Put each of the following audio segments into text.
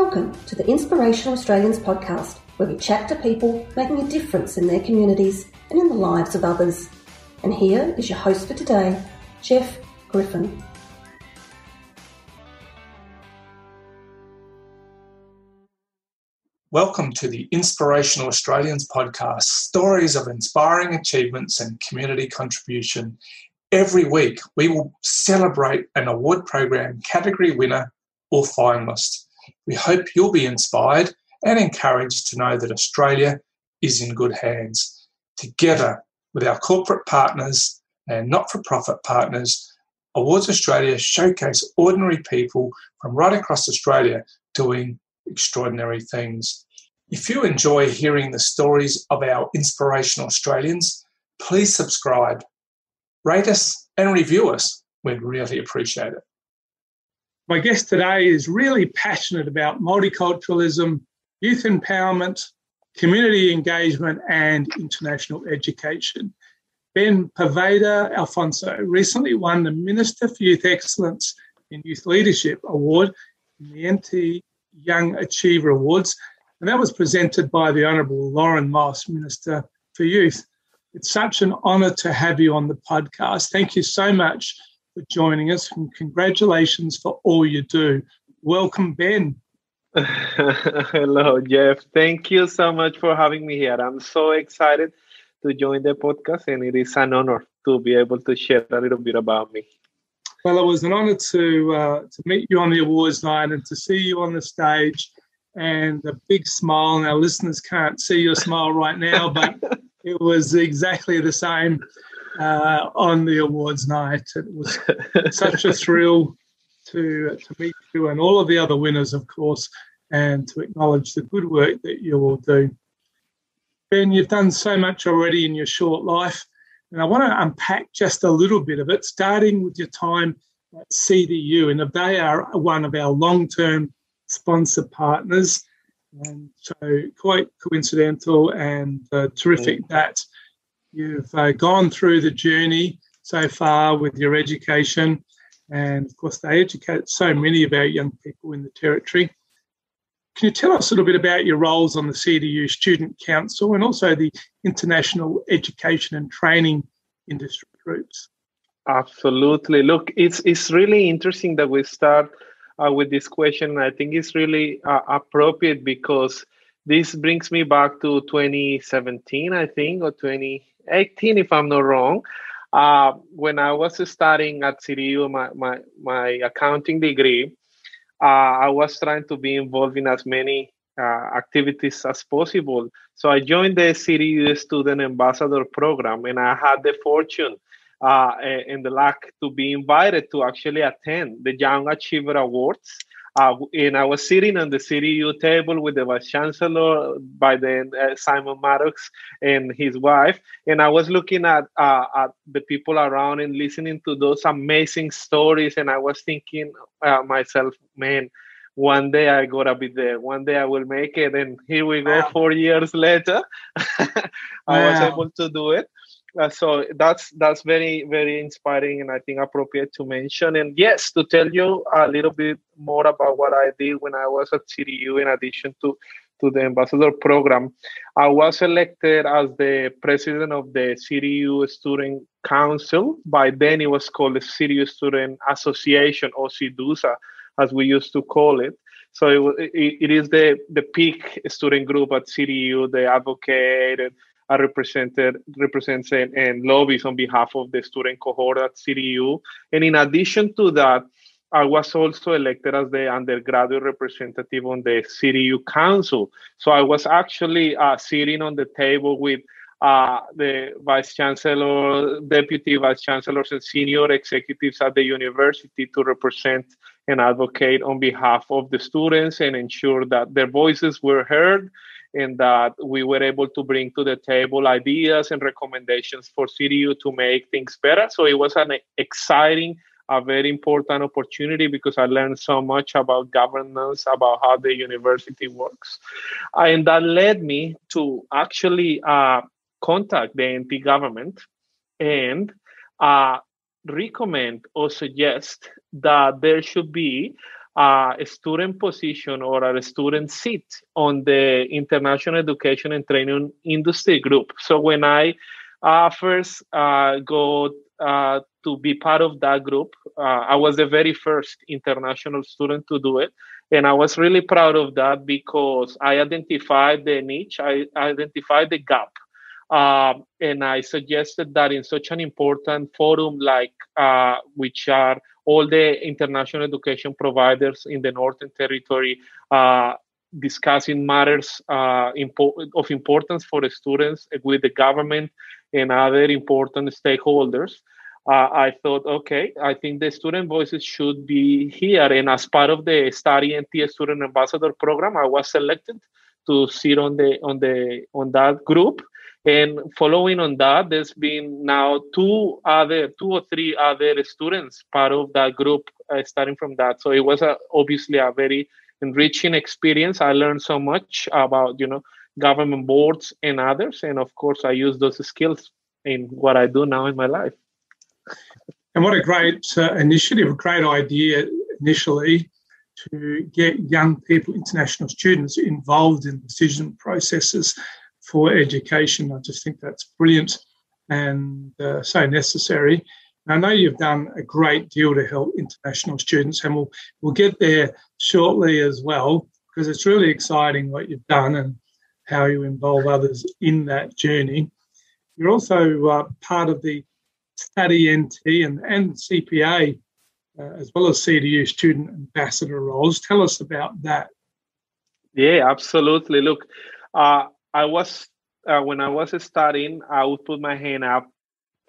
Welcome to the Inspirational Australians podcast, where we chat to people making a difference in their communities and in the lives of others. And here is your host for today, Jeff Griffin. Welcome to the Inspirational Australians podcast stories of inspiring achievements and community contribution. Every week, we will celebrate an award program category winner or finalist. We hope you'll be inspired and encouraged to know that Australia is in good hands. Together with our corporate partners and not for profit partners, Awards Australia showcase ordinary people from right across Australia doing extraordinary things. If you enjoy hearing the stories of our inspirational Australians, please subscribe, rate us, and review us. We'd really appreciate it. My guest today is really passionate about multiculturalism, youth empowerment, community engagement, and international education. Ben Poveda Alfonso recently won the Minister for Youth Excellence in Youth Leadership Award in the NT Young Achiever Awards, and that was presented by the Honourable Lauren Moss, Minister for Youth. It's such an honour to have you on the podcast. Thank you so much for joining us and congratulations for all you do. Welcome, Ben. Hello, Jeff. Thank you so much for having me here. I'm so excited to join the podcast, and it is an honor to be able to share a little bit about me. Well, it was an honor to uh, to meet you on the awards night and to see you on the stage, and a big smile. And our listeners can't see your smile right now, but it was exactly the same uh, on the awards night. It was such a thrill to to meet you and all of the other winners, of course, and to acknowledge the good work that you all do. Ben, you've done so much already in your short life, and I want to unpack just a little bit of it, starting with your time at CDU, and they are one of our long-term sponsor partners. And so, quite coincidental and uh, terrific mm. that You've uh, gone through the journey so far with your education, and of course, they educate so many of our young people in the Territory. Can you tell us a little bit about your roles on the CDU Student Council and also the international education and training industry groups? Absolutely. Look, it's it's really interesting that we start uh, with this question. I think it's really uh, appropriate because this brings me back to 2017, I think, or 20, 18, if I'm not wrong. Uh, when I was studying at CDU, my, my, my accounting degree, uh, I was trying to be involved in as many uh, activities as possible. So I joined the CDU Student Ambassador Program, and I had the fortune uh, and the luck to be invited to actually attend the Young Achiever Awards uh, and I was sitting on the CDU table with the vice chancellor by then uh, Simon Maddocks and his wife, and I was looking at uh, at the people around and listening to those amazing stories, and I was thinking uh, myself, man. One day I gotta be there. One day I will make it, and here we go. Wow. Four years later, I wow. was able to do it uh, so that's that's very very inspiring and i think appropriate to mention. And yes to tell you a little bit more about what i did when i was at cdu in addition to to the ambassador program. I was elected as the president of the cdu student council. By then it was called the cdu student association or CDUSA, as we used to call it. So it, it, it is the the peak student group at cdu they advocate are represented represents and, and lobbies on behalf of the student cohort at CDU. And in addition to that, I was also elected as the undergraduate representative on the CDU Council. So I was actually uh, sitting on the table with uh, the vice chancellor, deputy vice chancellors, and senior executives at the university to represent and advocate on behalf of the students and ensure that their voices were heard and that we were able to bring to the table ideas and recommendations for CDU to make things better. So it was an exciting, a very important opportunity because I learned so much about governance, about how the university works. And that led me to actually uh, contact the NT government and uh, recommend or suggest that there should be uh, a student position or a student seat on the international education and training industry group. So when I uh, first uh, got uh, to be part of that group, uh, I was the very first international student to do it. And I was really proud of that because I identified the niche, I identified the gap. Um, and I suggested that in such an important forum like uh, which are all the international education providers in the Northern Territory uh, discussing matters uh, impo- of importance for the students with the government and other important stakeholders. Uh, I thought, okay, I think the student voices should be here. And as part of the Study NT Student Ambassador Program, I was selected to sit on the on the on that group. And following on that, there's been now two other, two or three other students part of that group, uh, starting from that. So it was a, obviously a very enriching experience. I learned so much about, you know, government boards and others, and of course, I use those skills in what I do now in my life. And what a great uh, initiative, a great idea initially to get young people, international students, involved in decision processes for education. I just think that's brilliant and uh, so necessary. And I know you've done a great deal to help international students, and we'll we'll get there shortly as well because it's really exciting what you've done and how you involve others in that journey. You're also uh, part of the Study NT and, and CPA, uh, as well as CDU student ambassador roles. Tell us about that. Yeah, absolutely. Look, uh, I was uh, when I was studying, I would put my hand up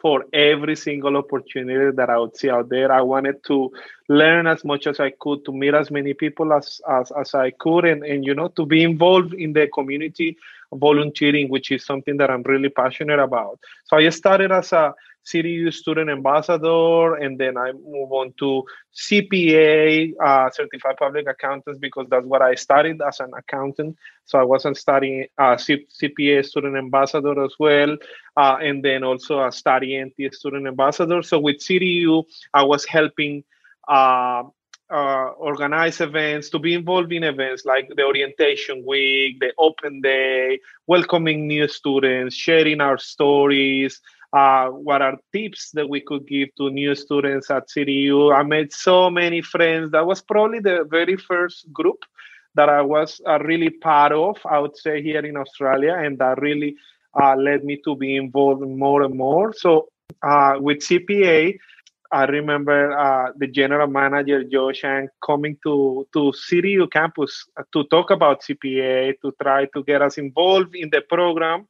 for every single opportunity that I would see out there. I wanted to learn as much as I could, to meet as many people as as, as I could, and, and you know, to be involved in the community volunteering, which is something that I'm really passionate about. So I started as a CDU student ambassador, and then I move on to CPA, uh, certified public accountants, because that's what I studied as an accountant. So I wasn't studying uh, C- CPA student ambassador as well, uh, and then also a study NT student ambassador. So with CDU, I was helping. Uh, uh, organize events, to be involved in events like the orientation week, the open day, welcoming new students, sharing our stories, uh, what are tips that we could give to new students at CDU. I made so many friends. That was probably the very first group that I was uh, really part of, I would say, here in Australia, and that really uh, led me to be involved more and more. So uh, with CPA, I remember uh, the general manager Joe Shang coming to to CDU campus to talk about CPA to try to get us involved in the program.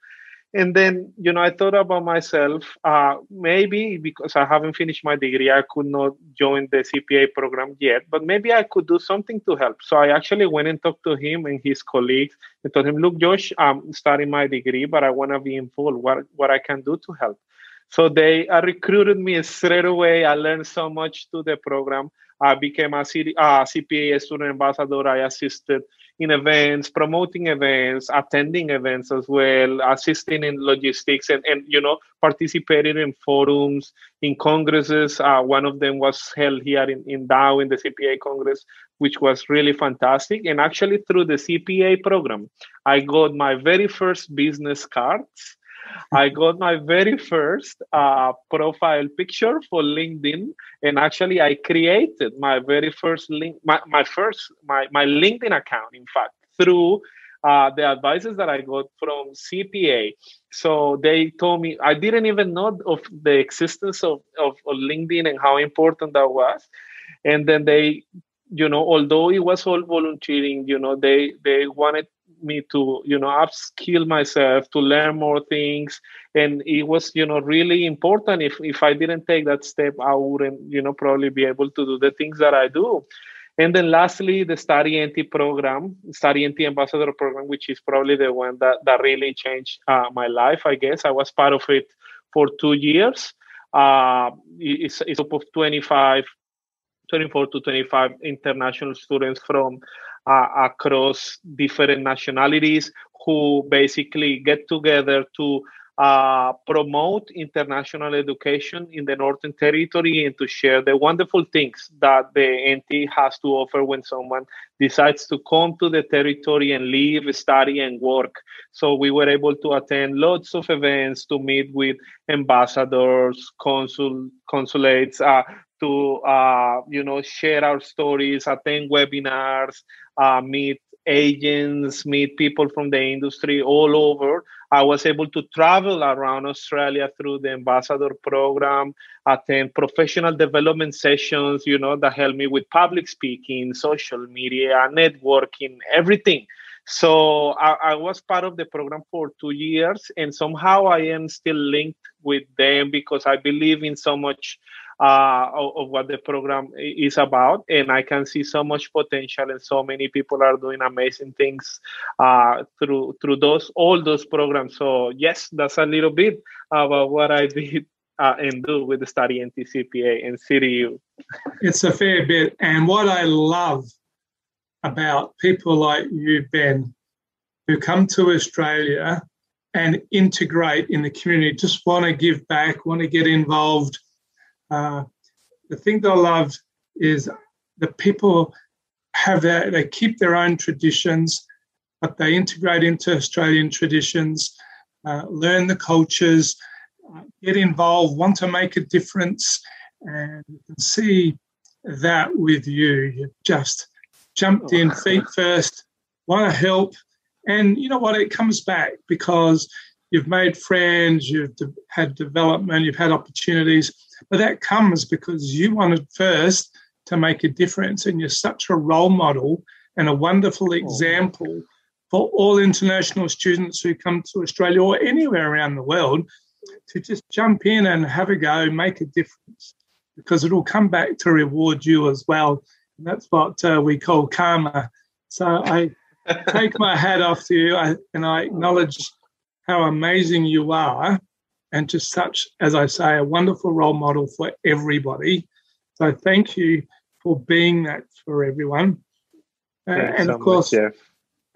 And then you know i thought about myself uh, maybe because i haven't finished my degree i could not join the cpa program yet but maybe i could do something to help. So i actually went and talked to him and his colleagues and told him look josh i'm starting my degree but i want to be involved. What, what i can do to help so they uh, recruited me straight away i learned so much to the program i became a uh, cpa student ambassador i assisted in events, promoting events, attending events as well, assisting in logistics, and, and you know, participating in forums, in congresses. Uh, one of them was held here in, in Darwin the CPA Congress, which was really fantastic. And actually, through the CPA program, I got my very first business cards I got my very first uh, profile picture for LinkedIn, and actually, I created my very first link, my, my first my my LinkedIn account, in fact, through uh, the advices that I got from CPA. So they told me I didn't even know of the existence of, of, of LinkedIn and how important that was. And then they, you know, although it was all volunteering, you know, they they wanted me to you know upskill myself to learn more things. And it was you know really important. If if i didn't take that step i wouldn't you know probably be able to do the things that i do. And then lastly the study nt program study nt ambassador program which is probably the one that that really changed uh, my life i guess. I was part of it for two years. Uh, it's, it's up of 25 24 to 25 international students from uh, across different nationalities who basically get together to uh, promote international education in the Northern Territory and to share the wonderful things that the NT has to offer when someone decides to come to the territory and live, study, and work. So we were able to attend lots of events to meet with ambassadors, consul, consulates, uh, to uh, you know share our stories, attend webinars, uh, meet agents, meet people from the industry all over. I was able to travel around Australia through the ambassador program, attend professional development sessions, you know, that help me with public speaking, social media, networking, everything. So I, I, was part of the program for two years, and somehow I am still linked with them because I believe in so much uh, of, of, what the program is about. And I can see so much potential, and so many people are doing amazing things uh, through through those all those programs. So yes, that's a little bit about what I did uh, and do with the study NTCPA and CDU. It's a fair bit, and what I love about people like you, Ben, who come to Australia and integrate in the community, just want to give back, want to get involved uh, the thing that I love is the people have their, they keep their own traditions, but they integrate into Australian traditions, uh, learn the cultures, uh, get involved, want to make a difference, and you can see that with you. You just jumped in feet first, want to help, and you know what? It comes back because you've made friends, you've de- had development, you've had opportunities but that comes because you wanted first to make a difference, and you're such a role model and a wonderful oh. example for all international students who come to Australia or anywhere around the world to just jump in and have a go, make a difference, because it'll come back to reward you as well. And that's what uh, we call karma. So I take my hat off to you I, and I acknowledge how amazing you are and just such, as I say, a wonderful role model for everybody. So thank you for being that for everyone. Uh, and so of course, much,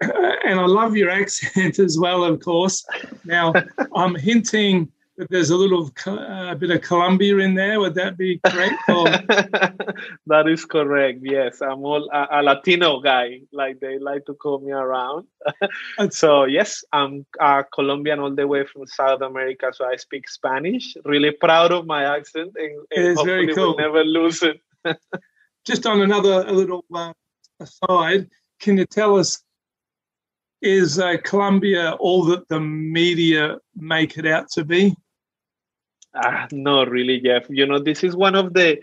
and I love your accent as well, of course. Now, I'm hinting that there's a little uh, bit of Colombia in there. Would that be correct? that is correct. Yes, I'm all a, a, Latino guy, like they like to call me around. so yes, I'm a Colombian all the way from South America, so I speak Spanish. Really proud of my accent, and, and it's very cool. We'll never lose it. Just on another a little uh, aside, can you tell us is uh, Colombia all that the media make it out to be? Ah, not really, Jeff. You know, this is one of the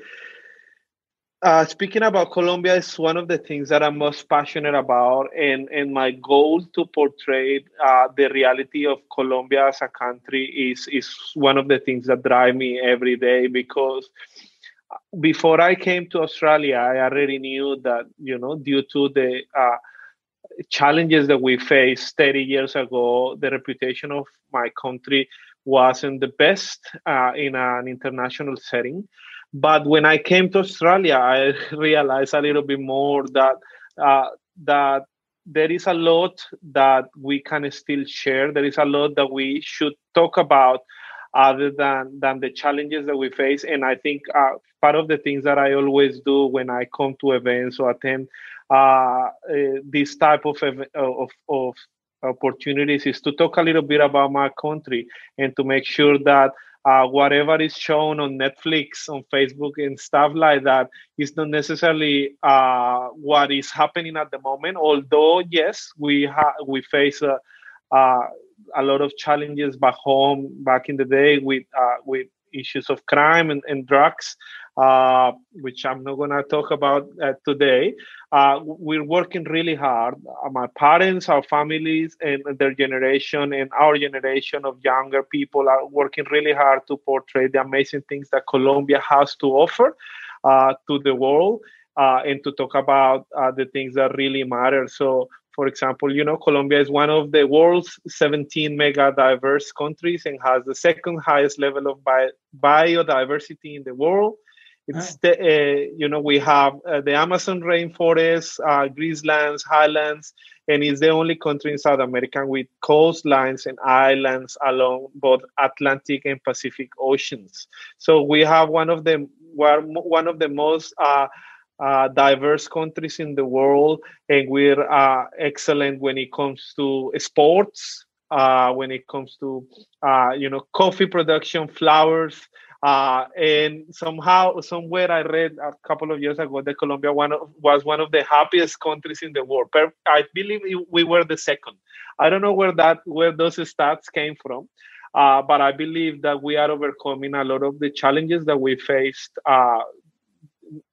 uh, speaking about Colombia is one of the things that I'm most passionate about, and and my goal to portray uh, the reality of Colombia as a country is is one of the things that drive me every day. Because before I came to Australia, I already knew that you know due to the uh, challenges that we faced 30 years ago, the reputation of my country wasn't the best uh, in an international setting. But when I came to Australia, I realized a little bit more that uh, that there is a lot that we can still share. There is a lot that we should talk about other than than the challenges that we face. And I think uh, part of the things that I always do when I come to events or attend uh, uh, this type of, of of opportunities is to talk a little bit about my country and to make sure that uh, whatever is shown on Netflix, on Facebook, and stuff like that is not necessarily uh, what is happening at the moment. Although, yes, we ha- we face a, uh, a lot of challenges back home, back in the day with uh, with issues of crime and, and drugs uh, which I'm not going to talk about uh, today. Uh, we're working really hard. Uh, my parents, our families, and their generation, and our generation of younger people are working really hard to portray the amazing things that Colombia has to offer uh, to the world. Uh, and to talk about the things that really matter. So, for example, you know, Colombia is one of the world's 17 mega diverse countries and has the second highest level of bi- biodiversity in the world It's the, uh, you know we have uh, the Amazon rainforest, uh, grasslands, highlands, and it's the only country in South America with coastlines and islands along both Atlantic and Pacific oceans. So we have one of the one of the most uh, diverse countries in the world, and we're uh, excellent when it comes to sports, uh, when it comes to uh, you know coffee production, flowers. Uh, and somehow, somewhere, I read a couple of years ago that Colombia one of, was one of the happiest countries in the world. I believe we were the second. I don't know where that where those stats came from, uh, but I believe that we are overcoming a lot of the challenges that we faced uh,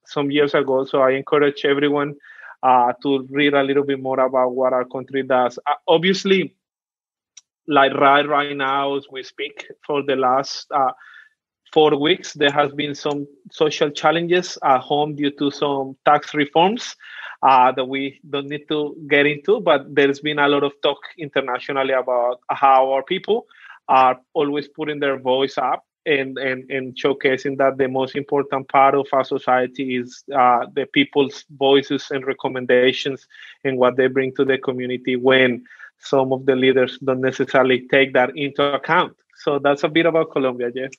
some years ago. So I encourage everyone uh, to read a little bit more about what our country does. Uh, obviously, like right right now as we speak, for the last uh, four weeks, there has been some social challenges at home due to some tax reforms uh, that we don't need to get into. But there's been a lot of talk internationally about how our people are always putting their voice up and, and, and showcasing that the most important part of our society is uh, the people's voices and recommendations and what they bring to the community when some of the leaders don't necessarily take that into account. So that's a bit about Colombia, Jeff.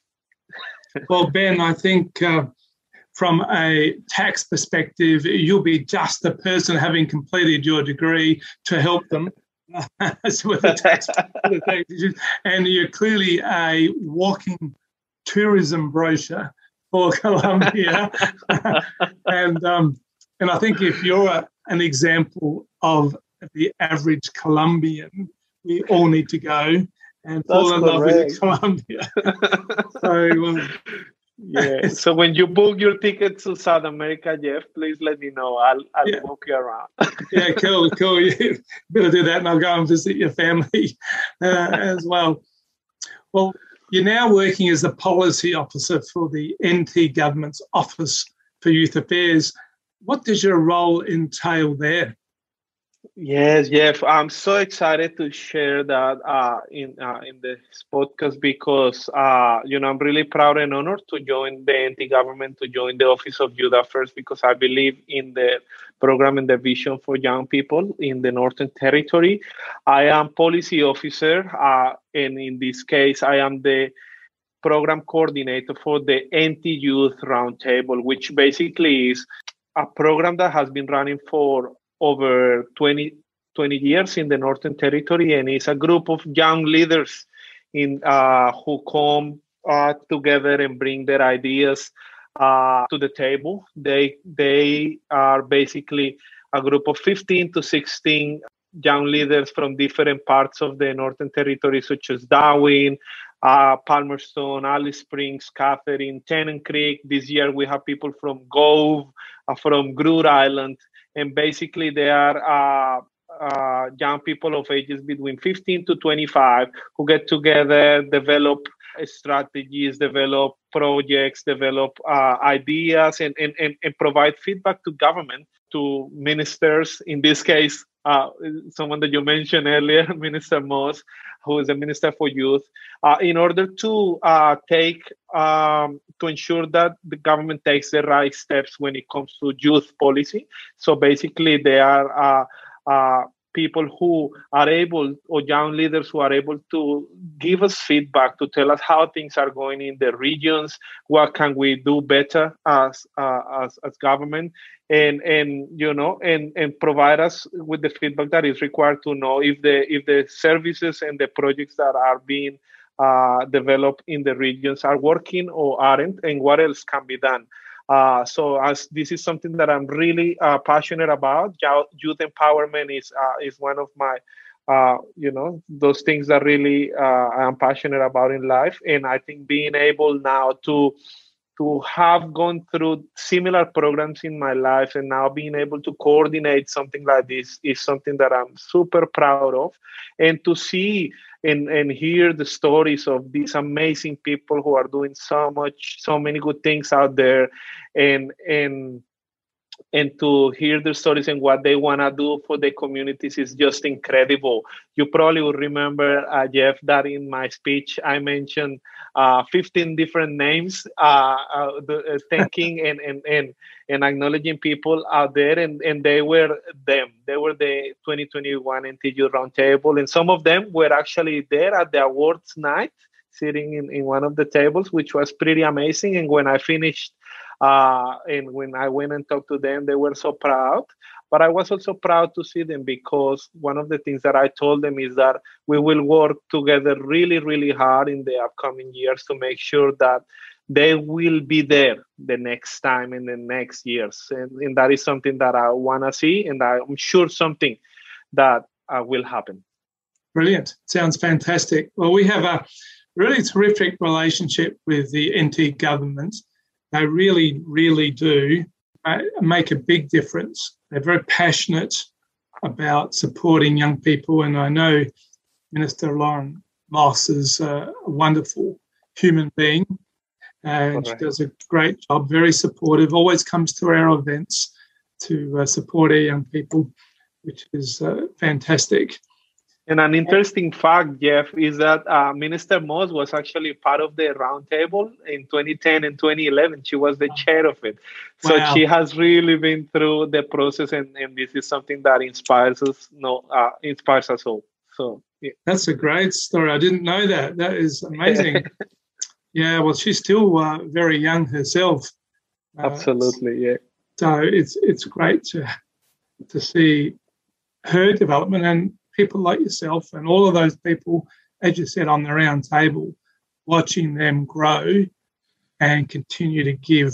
well, Ben, I think uh, from a tax perspective, you'll be just the person having completed your degree to help them with the tax, the tax and you're clearly a walking tourism brochure for Colombia, and um, and I think if you're a, an example of the average Colombian, we all need to go and fall in love with Colombia. so. Um, yeah. So when you book your ticket to South America, Jeff, please let me know. I'll I'll yeah. walk you around. yeah, cool, cool. You better do that, and I'll go and visit your family uh, as well. Well, you're now working as the policy officer for the NT government's Office for Youth Affairs. What does your role entail there? Yes, Jeff, I'm so excited to share that uh, in uh, in this podcast because uh, you know I'm really proud and honored to join the NT government to join the Office of Youth Affairs because I believe in the program and the vision for young people in the Northern Territory. I am policy officer, uh, and in this case, I am the program coordinator for the NT Youth Roundtable, which basically is a program that has been running for over 20, 20 years in the Northern Territory, and it's a group of young leaders in uh, who come uh, together and bring their ideas uh, to the table. They they are basically a group of 15 to 16 young leaders from different parts of the Northern Territory, such as Darwin, uh, Palmerston, Alice Springs, Katherine, Tennant Creek. This year we have people from Gove, uh, from Groote Eylandt, and basically they are uh, uh, young people of ages between 15 to 25 who get together, develop strategies, develop projects, develop uh, ideas, and, and, and, and, provide feedback to government, to ministers, in this case, uh, someone that you mentioned earlier, Minister Moss, who is the Minister for Youth, uh, in order to uh, take um, to ensure that the government takes the right steps when it comes to youth policy. So basically, they are uh, uh, people who are able or young leaders who are able to give us feedback to tell us how things are going in the regions what can we do better as uh, as, as government and and you know and and provide us with the feedback that is required to know if the if the services and the projects that are being uh, developed in the regions are working or aren't and what else can be done uh, so this is something that I'm really uh, passionate about, youth empowerment is uh, is one of my uh, you know those things that really uh, I'm passionate about in life, and I think being able now to to have gone through similar programs in my life and now being able to coordinate something like this is something that I'm super proud of. And to see and, and hear the stories of these amazing people who are doing so much, so many good things out there and and and to hear their stories and what they want to do for the communities is just incredible. You probably will remember, uh, Jeff, that in my speech I mentioned uh, 15 different names, uh, uh, the, uh, thanking and, and, and, and acknowledging people out there. And, and they were them. They were the 2021 NT Youth Roundtable. And some of them were actually there at the awards night, sitting in, in one of the tables, which was pretty amazing. And when I finished, uh, and when I went and talked to them, they were so proud. But I was also proud to see them because one of the things that I told them is that we will work together really, really hard in the upcoming years to make sure that they will be there the next time in the next years. And, and that is something that I want to see, and I'm sure something that uh, will happen. Brilliant. Sounds fantastic. Well, we have a really terrific relationship with the NT government. They really, really do make a big difference. They're very passionate about supporting young people, and I know Minister Lauren Moss is a wonderful human being, and she does a great job. Very supportive. Always comes to our events to uh, support our young people, which is uh, fantastic. And an interesting fact, Jeff, is that uh, Minister Moss was actually part of the roundtable in 2010 and 2011. She was the chair of it. So wow. she has really been through the process, and, and this is something that inspires us. No, uh, inspires us all. So yeah. that's a great story. I didn't know that. That is amazing. yeah, well, she's still uh, very young herself. Uh, Absolutely, yeah. So it's it's great to to see her development and people like yourself and all of those people, as you said, on the round table, watching them grow and continue to give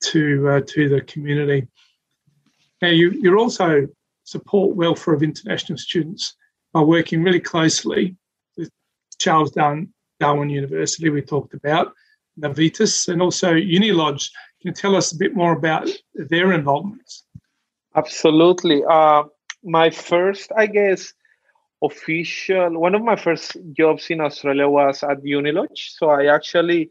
to uh, to the community. Now, you you also support welfare of international students by working really closely with Charles Darwin, University. We talked about Navitas and also Unilodge. Can you tell us a bit more about their involvement? Absolutely. Uh, my first, I guess, official one of my first jobs in australia was at unilodge so i actually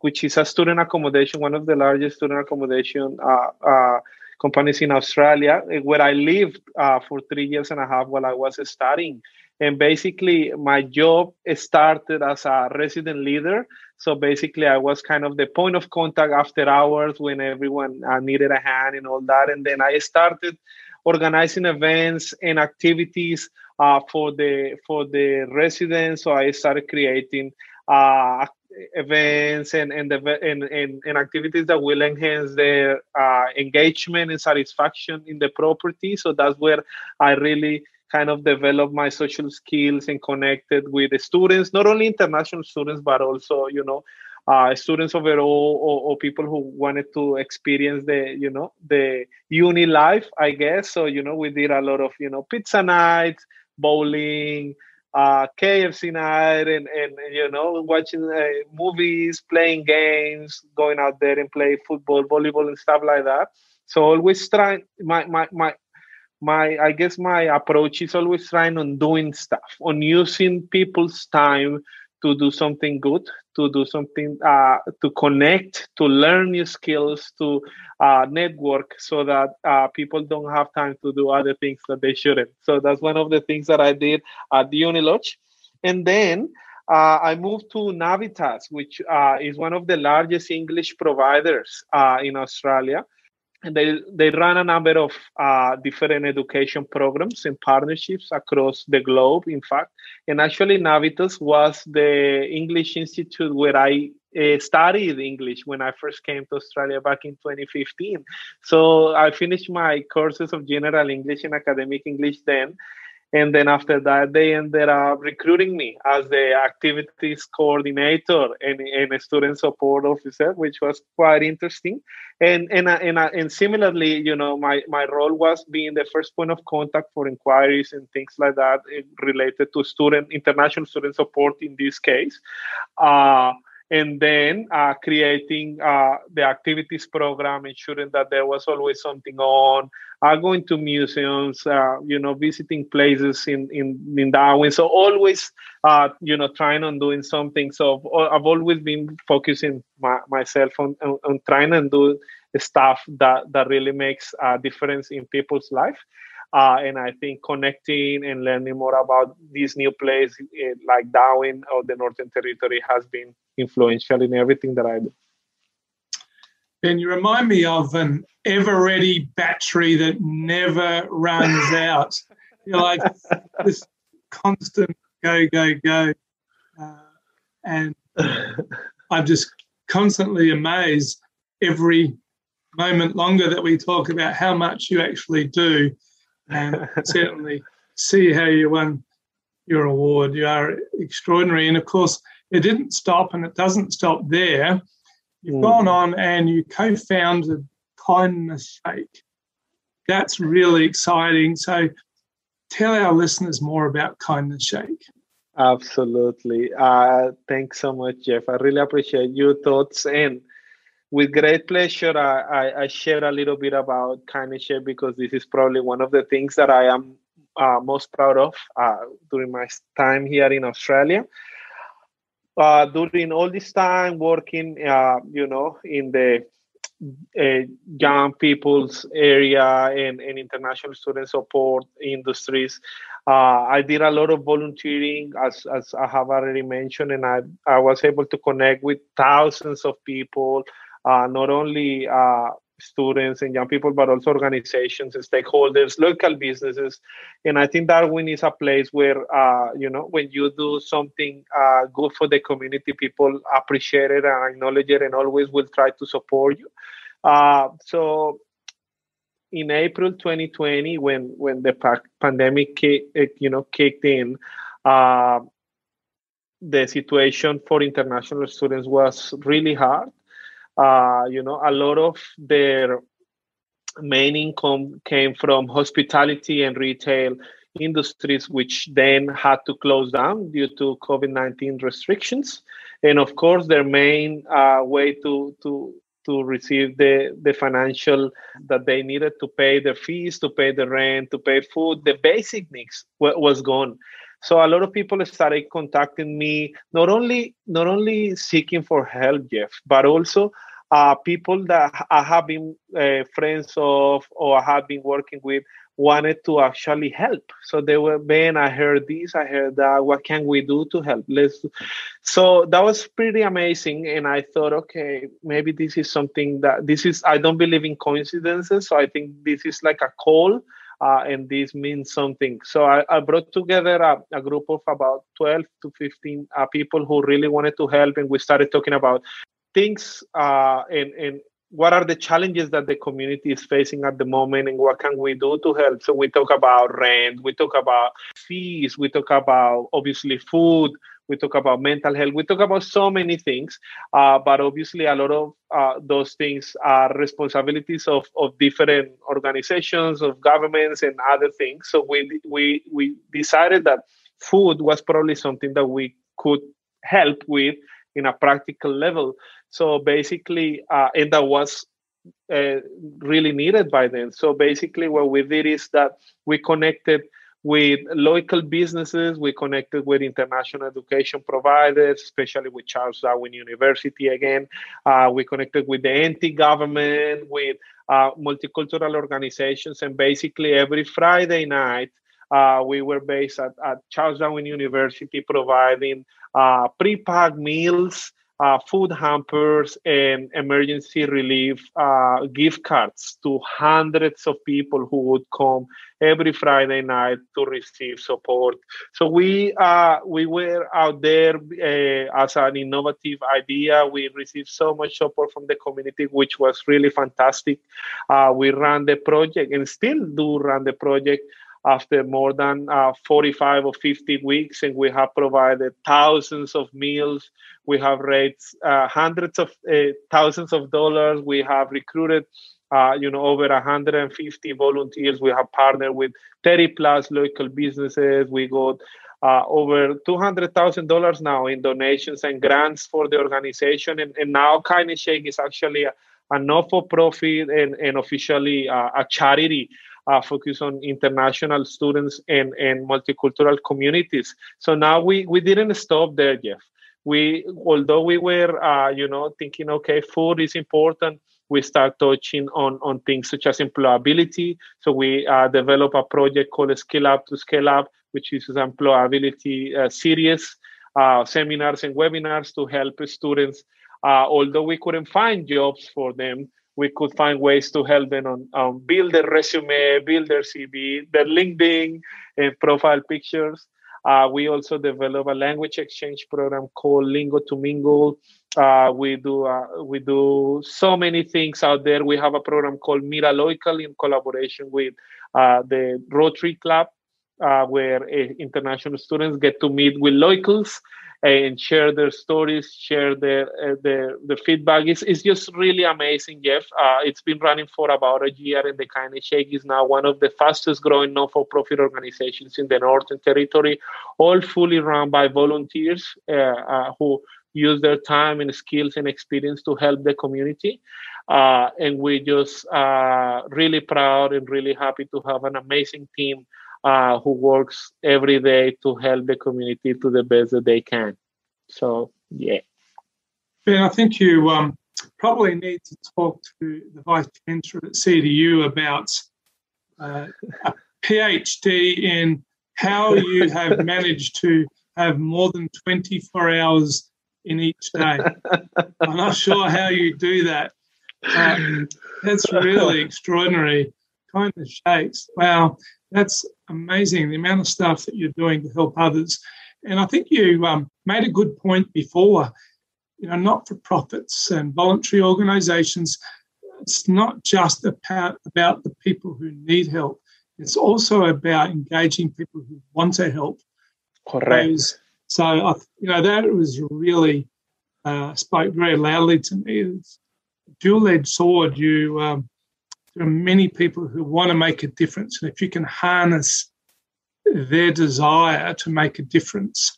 which is a student accommodation one of the largest student accommodation uh, uh, companies in australia where i lived uh, for three years and a half while i was studying. And basically my job started as a resident leader. So basically i was kind of the point of contact after hours when everyone uh, needed a hand and all that. And then i started organizing events and activities uh, for the for the residents. So I started creating uh, events and and, the, and, and, and activities that will enhance their uh, engagement and satisfaction in the property. So that's where I really kind of developed my social skills and connected with the students, not only international students, but also, you know, uh, students overall or, or, people who wanted to experience the you know the uni life i guess so you know we did a lot of you know pizza nights bowling uh, kfc night and, and you know watching uh, movies playing games going out there and play football volleyball and stuff like that. So always trying my my my my i guess my approach is always trying on doing stuff on using people's time to do something good, to do something, uh, to connect, to learn new skills, to uh, network so that uh, people don't have time to do other things that they shouldn't. So that's one of the things that I did at the Unilodge. And then uh, I moved to Navitas, which uh, is one of the largest English providers uh, in Australia and they, they run a number of uh, different education programs and partnerships across the globe, in fact. And actually, Navitas was the English Institute where I uh, studied English when I first came to Australia back in 2015. So I finished my courses of general English and academic English then and then after that they ended up recruiting me as the activities coordinator and, and a student support officer which was quite interesting. And and and, and similarly you know my my role was being the first point of contact for inquiries and things like that eh, related to student international student support in this case. Uh, and then uh, creating uh, the activities program, ensuring that there was always something on, uh, going to museums, uh, you know, visiting places in in, in Darwin. So always, uh, you know, trying on doing something. So I've always been focusing my, myself on, on, on trying and do stuff that that really makes a difference in people's life. Uh, and I think connecting and learning more about this new place eh, like Darwin or the Northern Territory has been influential in everything that I do. And you remind me of an ever ready battery that never runs out. You're like this constant go, go, go. Uh, and I'm just constantly amazed every moment longer that we talk about how much you actually do. And certainly see how you won your award. You are extraordinary. And of course, it didn't stop and it doesn't stop there. You've mm. gone on and you co founded Kindness Shake. That's really exciting. So tell our listeners more about Kindness Shake. Absolutely. Uh, thanks so much, Jeff. I really appreciate your thoughts. And with great pleasure, I, I, I share a little bit about Kindness because this is probably one of the things that I am uh, most proud of uh, during my time here in Australia. Uh, during all this time working, uh, you know, in the uh, young people's area and, and international student support industries. Uh, I did a lot of volunteering, as, as I have already mentioned, and I, I was able to connect with thousands of people, not only uh, students and young people, but also organizations and stakeholders, local businesses. And I think Darwin is a place where, uh, you know, when you do something uh, good for the community, people appreciate it and acknowledge it and always will try to support you. Uh, so in April 2020, when when the pa- pandemic, eh, you know, kicked in, uh, the situation for international students was really hard you know, a lot of their main income came from hospitality and retail industries, which then had to close down due to COVID 19 restrictions. And of course, their main uh, way to, to, to receive the, the financial that they needed to pay their fees, to pay the rent, to pay food, the basic needs was gone. So a lot of people started contacting me, not only not only seeking for help, Jeff, but also uh, people that I have been uh, friends of or have been working with wanted to actually help. So they were, man, I heard this, I heard that. What can we do to help? Let's. So that was pretty amazing, and I thought, okay, maybe this is something that this is. I don't believe in coincidences, so I think this is like a call. Uh, and this means something. So I, I brought together a, a, group of about 12 to 15 uh, people who really wanted to help, and we started talking about things uh, and, and what are the challenges that the community is facing at the moment and what can we do to help? So we talk about rent we talk about fees we talk about obviously food we talk about mental health we talk about so many things uh, but obviously a lot of uh, those things are responsibilities of, of different organizations of governments and other things. So we we we decided that food was probably something that we could help with in a practical level so basically, uh, and that was uh, really needed by then. So basically, what we did is that we connected with local businesses, we connected with international education providers, especially with Charles Darwin University again. Uh, we connected with the NT government, with uh, multicultural organizations, and basically every Friday night, uh, we were based at, at, Charles Darwin University providing uh, pre-packed meals uh, food hampers and emergency relief uh, gift cards to hundreds of people who would come every Friday night to receive support. So we uh, we were out there uh, as an innovative idea. We received so much support from the community, which was really fantastic. We ran the project and still do run the project after more than uh, 45 or 50 weeks, and we have provided thousands of meals. We have raised uh, hundreds of uh, thousands of dollars. We have recruited, uh, you know, over 150 volunteers. We have partnered with 30 plus local businesses. We got uh, over $200,000 now in donations and grants for the organization. And, and now Kindness Shake is actually a, a not-for-profit and, and officially uh, a charity uh, focus on international students and, and multicultural communities. So now we, we didn't stop there, Jeff. We, although we were, uh, you know, thinking, okay, food is important, we start touching on, on things such as employability. So we uh, develop a project called Scale Up to Scale Up, which is an employability uh, series, uh, seminars and webinars to help students. Uh, although we couldn't find jobs for them, we could find ways to help them on um, build their resume, build their CV, their LinkedIn and profile pictures. Uh, we also develop a language exchange program called Lingo to Mingle. Uh, we do uh, we do so many things out there. We have a program called Mira Local in collaboration with uh, the Rotary Club, uh, where uh, international students get to meet with locals and share their stories, share their uh, their the feedback. It's, it's just really amazing, Jeff. Uh, it's been running for about a year, and the Kindness Shake is now one of the fastest growing non-for-profit organizations in the Northern Territory, all fully run by volunteers uh, uh who use their time and skills and experience to help the community. Uh, and we're just uh, really proud and really happy to have an amazing team uh, who works every day to help the community to the best that they can. So, yeah. Ben, I think you um, probably need to talk to the Vice Chancellor at CDU about uh, a PhD in how you have managed to have more than 24 hours in each day. I'm not sure how you do that. Um, that's really extraordinary. Kindness Shakes. Wow that's amazing the amount of stuff that you're doing to help others. And I think you um, made a good point before. You know, not for profits and voluntary organizations, it's not just about, about the people who need help, it's also about engaging people who want to help. Correct. So, I, you know, that was really uh, spoke very loudly to me. It's dual edged sword. You, um, there are many people who want to make a difference. And if you can harness their desire to make a difference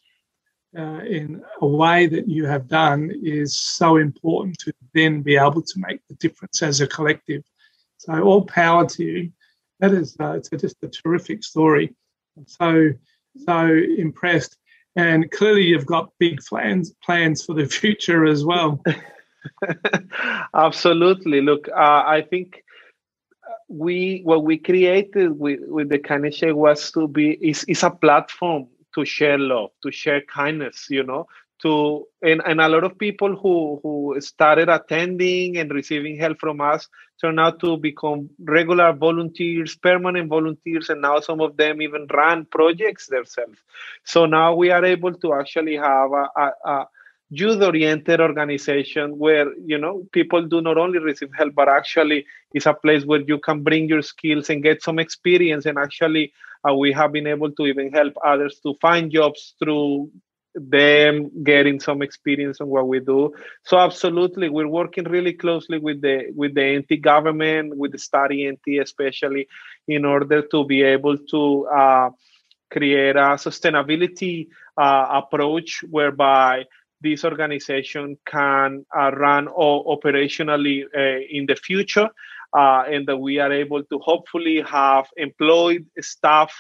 uh, in a way that you have done is so important to then be able to make the difference as a collective. So all power to you. That is uh, it's just a terrific story. I'm so so impressed, and clearly you've got big plans plans for the future as well. Absolutely. Look, uh, I think we what we created with, with the kindness was to be is, is a platform to share love to share kindness you know to and, and a lot of people who who started attending and receiving help from us turned out to become regular volunteers permanent volunteers and now some of them even run projects themselves. So now we are able to actually have a, a, a youth oriented organization where you know people do not only receive help but actually it's a place where you can bring your skills and get some experience. And actually uh, we have been able to even help others to find jobs through them getting some experience on what we do. So absolutely we're working really closely with the with the NT government with the study NT especially in order to be able to uh, create a sustainability uh, approach whereby this organization can uh, run operationally uh, in the future uh, and that we are able to hopefully have employed staff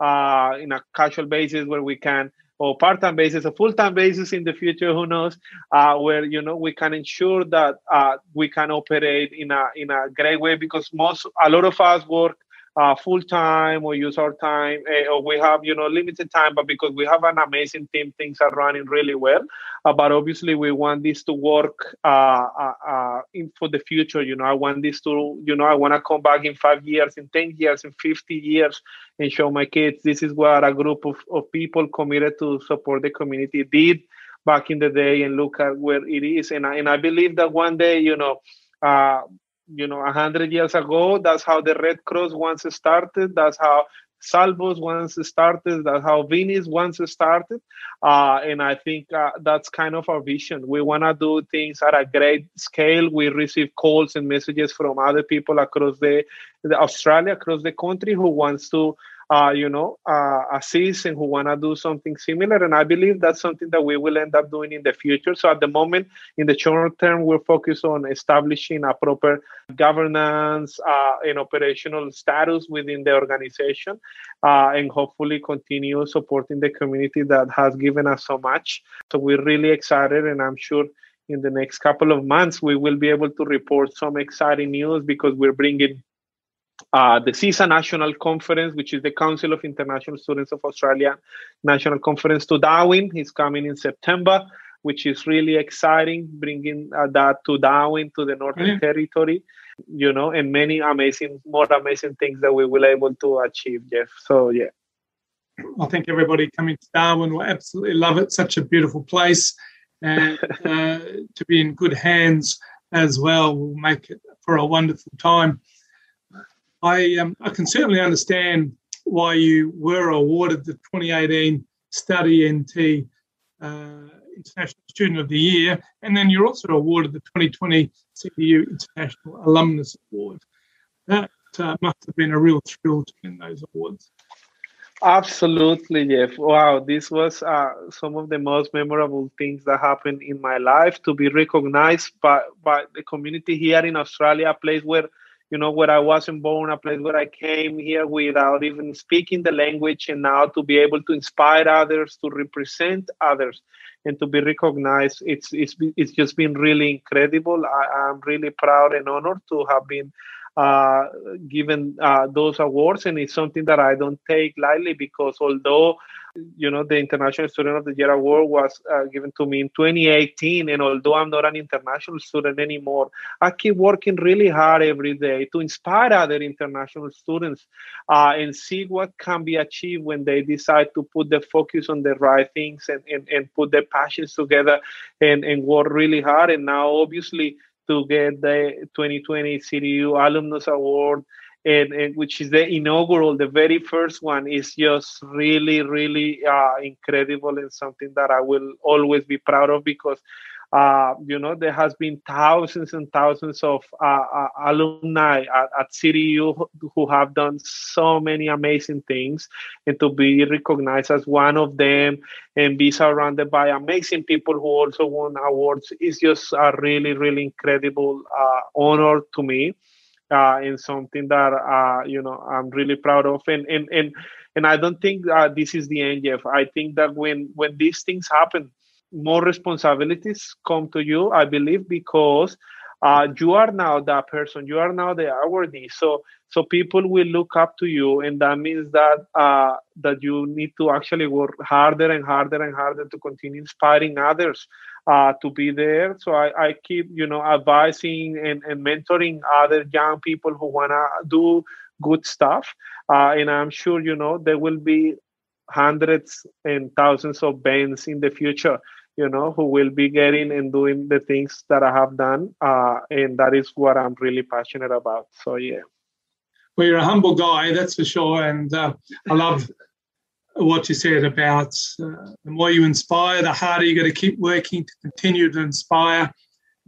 in a casual basis where we can or part-time basis, a full-time basis in the future, who knows, uh, where you know we can ensure that uh, we can operate in a in a great way because most a lot of us work uh, full time or use our time uh, or we have you know limited time but because we have an amazing team things are running really well. Uh, but obviously we want this to work uh, uh, uh, in, for the future you know. I want this to you know i want to come back in five years in 10 years in 50 years and show my kids this is what a group of, of people committed to support the community did back in the day and look at where it is. And I, and I believe that one day you know uh, you know, a hundred years ago. That's how the Red Cross once started. That's how Salvos once started. That's how Vinnies once started. Uh, and I think uh, that's kind of our vision. We want to do things at a great scale. We receive calls and messages from other people across the, the Australia, across the country, who wants to uh, you know, uh, assist and who want to do something similar. And I believe that's something that we will end up doing in the future. So at the moment, in the short term, we're focused on establishing a proper governance uh, and operational status within the organization, uh, and hopefully continue supporting the community that has given us so much. So we're really excited, and I'm sure in the next couple of months, we will be able to report some exciting news because we're bringing uh, the CISA National Conference, which is the Council of International Students of Australia National Conference to Darwin. He's coming in September, which is really exciting, bringing uh, that to Darwin, to the Northern mm-hmm. Territory, you know, and many amazing, more amazing things that we will able to achieve, Jeff. So, yeah. I think everybody coming to Darwin will absolutely love it. Such a beautiful place and uh, to be in good hands as well will make it for a wonderful time. I um, I can certainly understand why you were awarded the 2018 Study NT uh, International Student of the Year, and then you're also awarded the 2020 CDU International Alumnus Award. That uh, must have been a real thrill to win those awards. Absolutely, Jeff. Wow, this was uh, some of the most memorable things that happened in my life to be recognized by, by the community here in Australia, a place where, you know, where I wasn't born, a place where I came here without even speaking the language, and now to be able to inspire others, to represent others, and to be recognized. It's it's it's just been really incredible. I, I'm really proud and honored to have been uh, given uh, those awards, and it's something that I don't take lightly because although you know the International Student of the Year award was uh, given to me in 2018, and although I'm not an international student anymore, I keep working really hard every day to inspire other international students uh, and see what can be achieved when they decide to put the focus on the right things and, and, and put their passions together and, and work really hard. And now, obviously to get the 2020 CDU Alumnus Award, and, and, which is the inaugural, the very first one, is just really, really uh, incredible and something that I will always be proud of because uh, you know, there has been thousands and thousands of uh, uh, alumni at, at CDU who have done so many amazing things, and to be recognized as one of them and be surrounded by amazing people who also won awards is just a really, really incredible uh, honor to me, uh, and something that uh, you know I'm really proud of, and and and and I don't think this is the end, Jeff. I think that when when these things happen more responsibilities come to you, I believe, because uh, you are now that person. You are now the awardee. So so people will look up to you, and that means that uh, that you need to actually work harder and harder and harder to continue inspiring others uh, to be there. So I, I keep you know advising and, and mentoring other young people who wanna do good stuff, uh, and I'm sure you know there will be hundreds and thousands of Bens in the future you know, who will be getting and doing the things that I have done. Uh, and that is what I'm really passionate about. So, yeah. Well, you're a humble guy, that's for sure. And uh, I love what you said about uh, the more you inspire, the harder you got to keep working to continue to inspire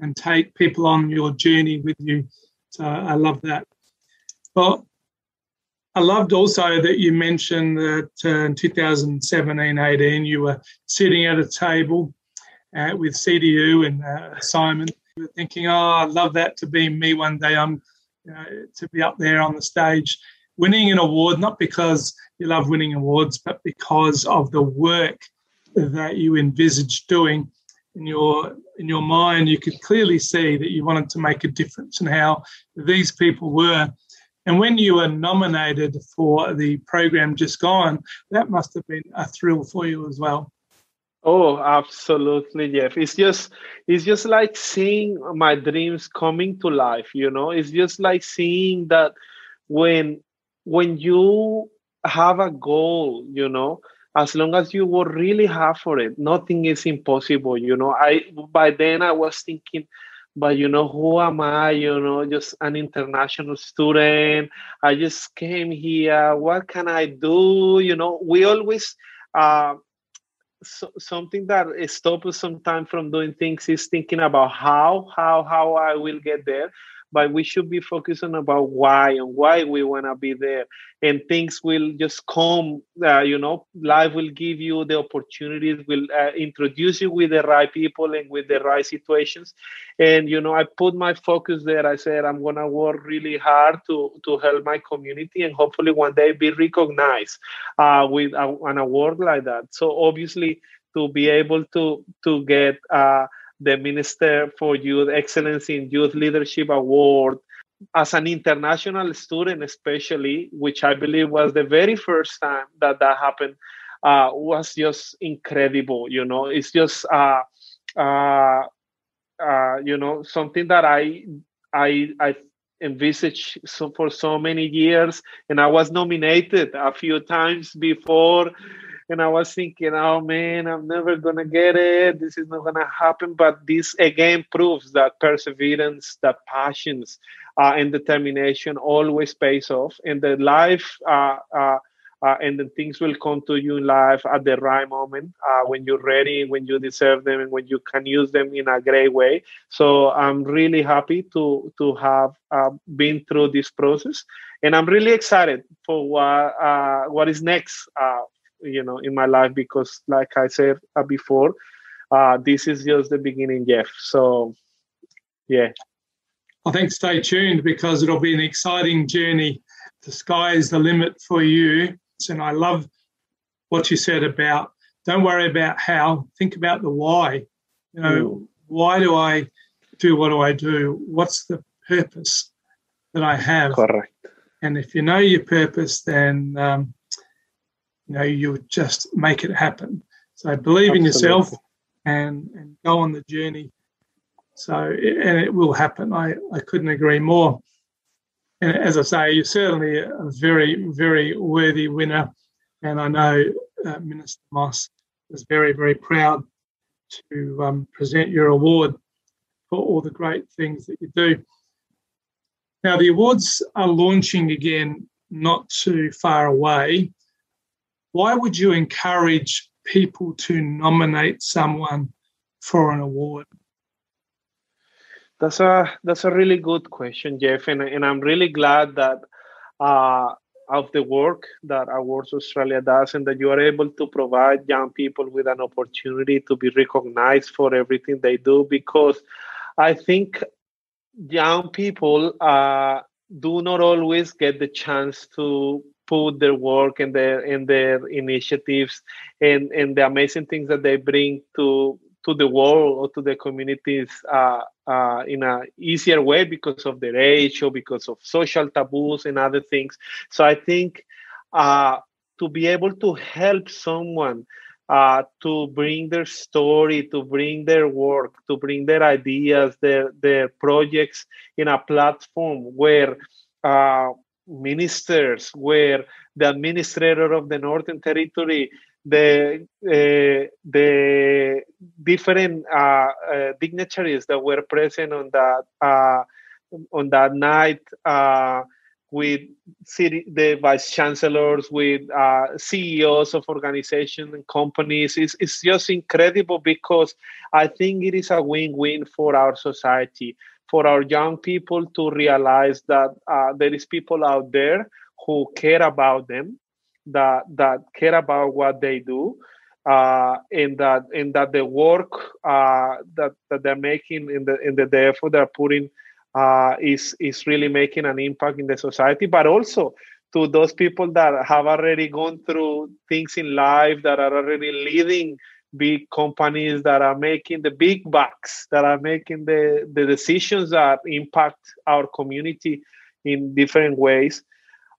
and take people on your journey with you. So I love that. Well, I loved also that you mentioned that uh, in 2017 18, you were sitting at a table uh, with CDU and uh, Simon. You were thinking, oh, I'd love that to be me one day. I'm to be up there on the stage winning an award, not because you love winning awards, but because of the work that you envisaged doing in your in your mind. You could clearly see that you wanted to make a difference and how these people were and when you were nominated for the program Just Gone, that must have been a thrill for you as well. Oh, absolutely, Jeff. It's just it's just like seeing my dreams coming to life, you know. It's just like seeing that when when you have a goal, you know, as long as you work really hard for it, nothing is impossible, you know. I by then I was thinking, but you know who am i you know just an international student. I just came here. What can i do? You know we always uh, so, something that stops us sometimes from doing things is thinking about how how how i will get there but we should be focusing about why and why we want to be there. And things will just come uh, you know life will give you the opportunities will uh, introduce you with the right people and with the right situations. And you know i put my focus there. I said i'm going to work really hard to to help my community and hopefully one day be recognized uh, with a, an award like that. So obviously to be able to to get uh, the Minister for Youth Excellence in Youth Leadership Award as an international student, especially, which I believe was the very first time that that happened, uh, was just incredible. You know, it's just, uh, uh, uh, you know, something that I, I, I envisaged so for so many years, and I was nominated a few times before and I was thinking, oh man, I'm never gonna get it. This is not gonna happen. But this again proves that perseverance, that passions, uh, and determination always pays off, and the life. Uh, uh, uh, and then things will come to you in life at the right moment uh, when you're ready, when you deserve them, and when you can use them in a great way. So I'm really happy to to have uh, been through this process, and I'm really excited for what what is next you know in my life because like i said uh, before uh, this is just the beginning jeff. So yeah. I think stay tuned because it'll be an exciting journey. The sky is the limit for you. And i love what you said about don't worry about how think about the why. You know mm. why do i do what do i do? What's the purpose that i have? Correct. And if you know your purpose then um, you know you just make it happen. So believe Absolutely. in yourself and and go on the journey. So and it will happen. I i couldn't agree more. And as i say you're certainly a very very worthy winner. And i know uh, minister moss is very very proud to um, present your award for all the great things that you do. Now the awards are launching again not too far away why would you encourage people to nominate someone for an award? That's a that's a really good question, Jeff, and, and I'm really glad that uh, of the work that Awards Australia does, and that you are able to provide young people with an opportunity to be recognized for everything they do. Because I think young people uh, do not always get the chance to put their work and their and their initiatives and and the amazing things that they bring to to the world or to the communities uh, uh, in a easier way because of their age or because of social taboos and other things. So I think uh, to be able to help someone uh, to bring their story, to bring their work, to bring their ideas, their their projects in a platform where uh, ministers, where the administrator of the Northern Territory, the uh, the different uh, uh, dignitaries that were present on that uh, on that night uh, with city, the vice chancellors, with uh, CEOs of organizations and companies. It's, it's just incredible because I think it is a win-win for our society for our young people to realize that uh, there is people out there who care about them, that that care about what they do, uh, and that and that the work uh, that that they're making in the in the, the effort they're putting uh, is is really making an impact in the society, but also to those people that have already gone through things in life that are already leading big companies that are making the big bucks, that are making the, the decisions that impact our community in different ways.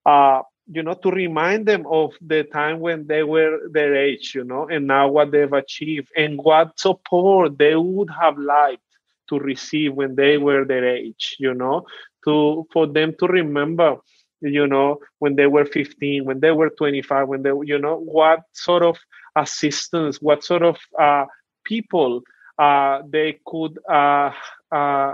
Uh, you know, to remind them of the time when they were their age, you know, and now what they've achieved and what support they would have liked to receive when they were their age, you know, to for them to remember, you know, when they were 15, when they were 25, when they, you know, what sort of assistance, what sort of uh, people uh, they could, uh, uh,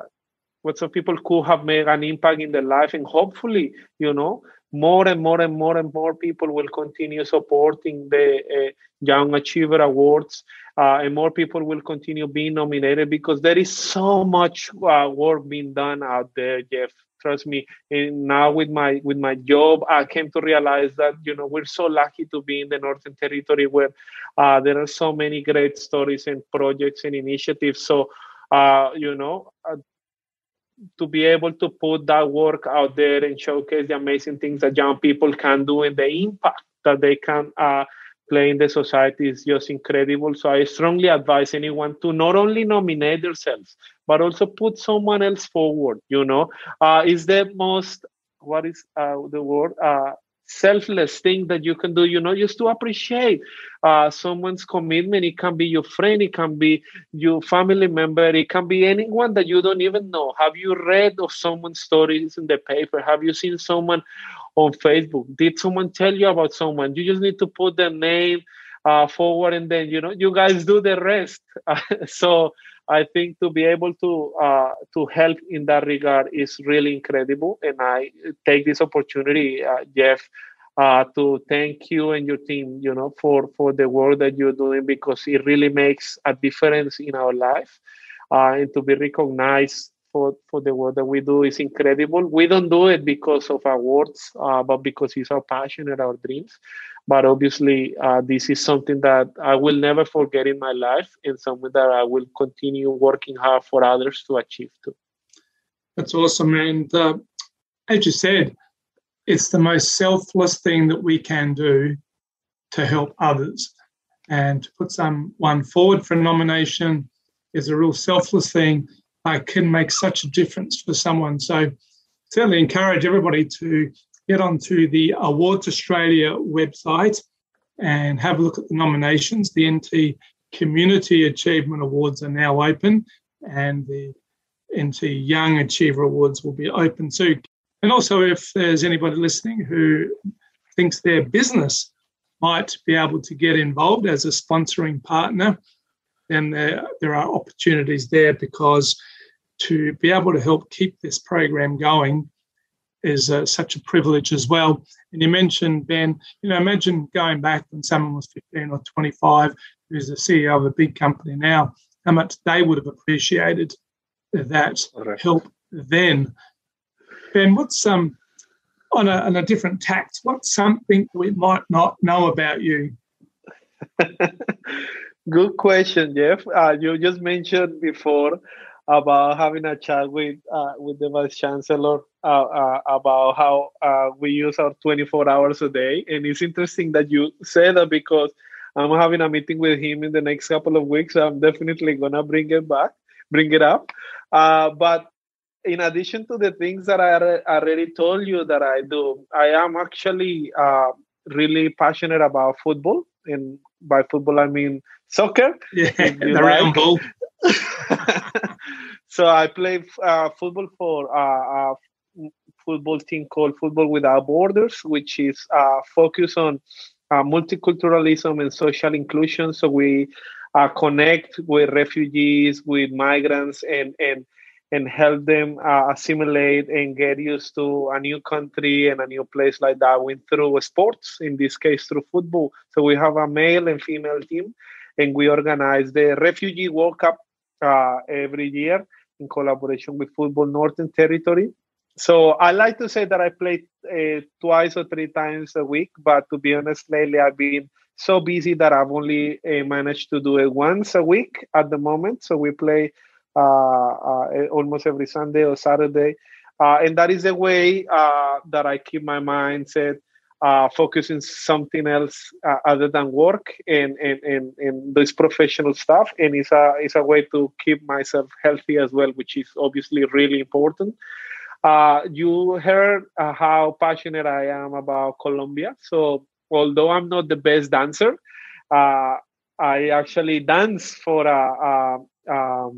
what sort of people could have made an impact in their life, and hopefully, you know, more and more and more and more people will continue supporting the uh, Young Achiever Awards, uh, and more people will continue being nominated because there is so much work being done out there, Jeff trust me and now with my with my job i came to realize that you know we're so lucky to be in the northern territory where uh, there are so many great stories and projects and initiatives so uh, you know uh, to be able to put that work out there and showcase the amazing things that young people can do and the impact that they can uh, play in the society is just incredible. So I strongly advise anyone to not only nominate themselves, but also put someone else forward. You know, uh, is the most what is uh, the word uh, selfless thing that you can do you know just to appreciate uh, someone's commitment. It can be your friend it can be your family member it can be anyone that you don't even know. Have you read of someone's stories in the paper? Have you seen someone on facebook? Did someone tell you about someone? You just need to put their name uh, forward and then you know you guys do the rest. So I think to be able to uh, to help in that regard is really incredible, and I take this opportunity, uh, Jeff, uh, to thank you and your team, you know, for for the work that you're doing because it really makes a difference in our life, uh, and to be recognized for for the work that we do is incredible. We don't do it because of awards, uh, but because it's our passion and our dreams. But obviously, uh, this is something that I will never forget in my life and something that I will continue working hard for others to achieve too. That's awesome. And uh, as you said, it's the most selfless thing that we can do to help others. And to put someone forward for nomination is a real selfless thing. Uh, can make such a difference for someone. So certainly encourage everybody to get onto the Awards Australia website and have a look at the nominations. The NT Community Achievement Awards are now open, and the NT Young Achiever Awards will be open soon. And also, if there's anybody listening who thinks their business might be able to get involved as a sponsoring partner, then there, there are opportunities there because to be able to help keep this program going, is uh, such a privilege as well. And you mentioned, Ben, you know, imagine going back when someone was 15 or 25, who's the CEO of a big company now, how much they would have appreciated that right. help then. Ben, what's um, on a, on a different tact, what's something we might not know about you? Good question, Jeff. Uh, you just mentioned before about having a chat with uh, with the vice chancellor uh, uh, about how uh, we use our 24 hours a day, and it's interesting that you say that because I'm having a meeting with him in the next couple of weeks. I'm definitely gonna bring it back, bring it up. Uh, but in addition to the things that I already told you that I do, I am actually uh, really passionate about football, and by football I mean soccer. Yeah, the like. ball. so I play uh, football for uh, a football team called Football Without Borders, which is uh, focused on uh, multiculturalism and social inclusion. So we uh, connect with refugees, with migrants, and and and help them uh, assimilate and get used to a new country and a new place like that. Went through sports, in this case through football. So we have a male and female team, and we organize the Refugee World Cup uh, every year in collaboration with Football Northern Territory. So I like to say that I play uh, twice or three times a week, but to be honest, lately I've been so busy that I've only uh, managed to do it once a week at the moment. So we play almost every Sunday or Saturday, uh, and that is the way uh, that I keep my mindset uh, focusing something else uh, other than work and, and, and, and this professional stuff. And it's a, it's a way to keep myself healthy as well, which is obviously really important. Uh, you heard uh, how passionate I am about Colombia. So although I'm not the best dancer, uh, I actually dance for a, a, a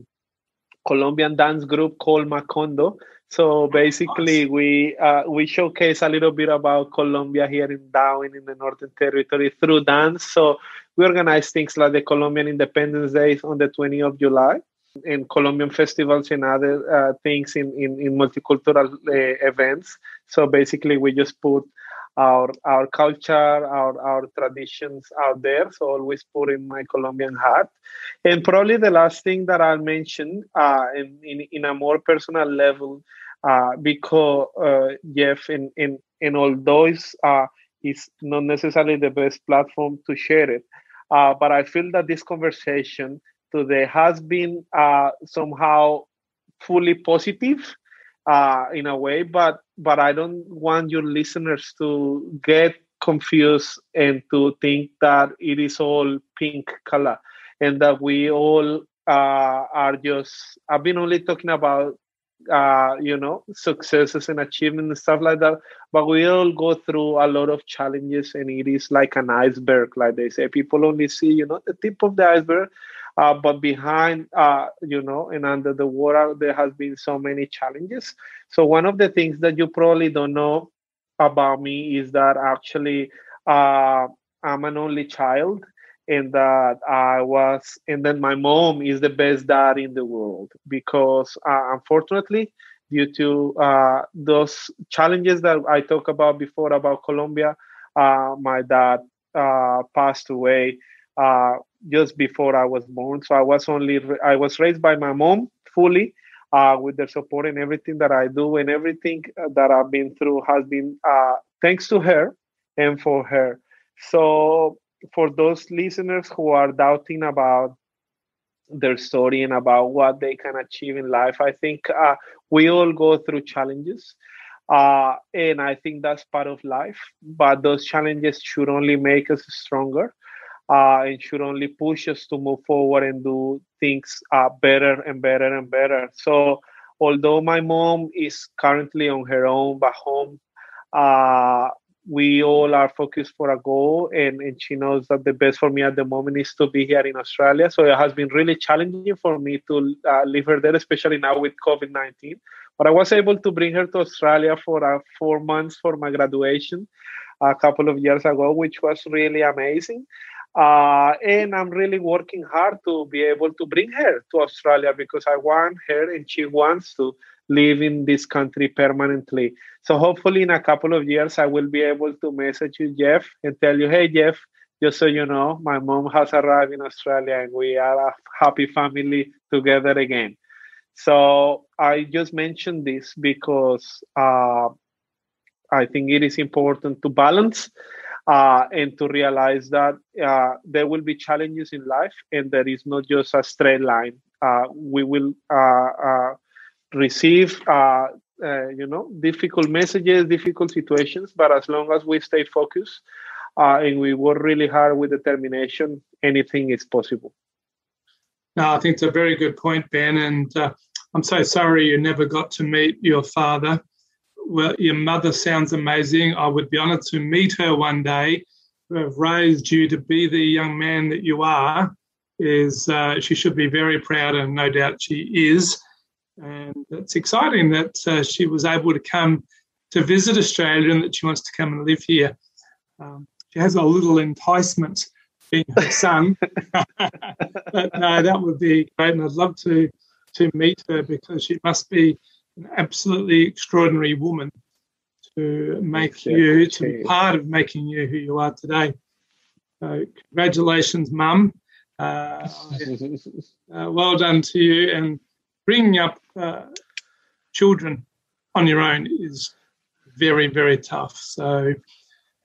Colombian dance group called Macondo so basically, we uh, we showcase a little bit about Colombia here in Darwin in the Northern Territory through dance. So we organize things like the Colombian Independence Day on the 20th of July, and Colombian festivals and other uh, things in, in, in multicultural uh, events. So basically, we just put our our culture, our our traditions out there. So always put in my Colombian hat. And probably the last thing that I'll mention uh, in, in in a more personal level, uh, because uh, Jeff, in in in although it's uh, it's not necessarily the best platform to share it, uh, but I feel that this conversation today has been uh, somehow fully positive uh, in a way, but but I don't want your listeners to get confused and to think that it is all pink color and that we all uh, are just i've been only talking about uh, you know successes and achievements and stuff like that but we all go through a lot of challenges and it is like an iceberg like they say. People only see you know the tip of the iceberg uh, but behind uh, you know and under the water there has been so many challenges. So one of the things that you probably don't know about me is that actually uh, i'm an only child and that I was, and then my mom is the best dad in the world because uh, unfortunately, due to uh, those challenges that I talked about before about Colombia, uh, my dad passed away uh, just before I was born. So I was only I was raised by my mom fully. Uh, with their support and everything that I do and everything that I've been through has been thanks to her and for her. So for those listeners who are doubting about their story and about what they can achieve in life, I think uh, we all go through challenges. Uh, and I think that's part of life. But those challenges should only make us stronger uh, and should only push us to move forward and do things uh, better and better and better. So, although my mom is currently on her own back home, uh, we all are focused for a goal and, and she knows that the best for me at the moment is to be here in australia. So it has been really challenging for me to uh, leave her there especially now with covid-19 but i was able to bring her to australia for uh, four months for my graduation a couple of years ago which was really amazing uh, and I'm really working hard to be able to bring her to Australia because I want her and she wants to live in this country permanently. So hopefully in a couple of years I will be able to message you, Jeff, and tell you, hey Jeff, just so you know, my mom has arrived in Australia and we are a happy family together again. So I just mentioned this because uh, I think it is important to balance uh, and to realize that uh, there will be challenges in life and there is not just a straight line. Uh, we will uh, uh, receive you know difficult messages difficult situations but as long as we stay focused and we work really hard with determination anything is possible no i think it's a very good point ben and i'm so sorry you never got to meet your father well your mother sounds amazing. I would be honored to meet her one day. Who have raised you to be the young man that you are is uh, she should be very proud and no doubt she is. And it's exciting that uh, she was able to come to visit Australia and that she wants to come and live here. Um, she has a little enticement being her son, but no, that would be great, and I'd love to to meet her because she must be an absolutely extraordinary woman to make you to be part of making you who you are today. So, congratulations, Mum. Uh, uh, well done to you, and bringing up uh, children on your own is very, very tough. So,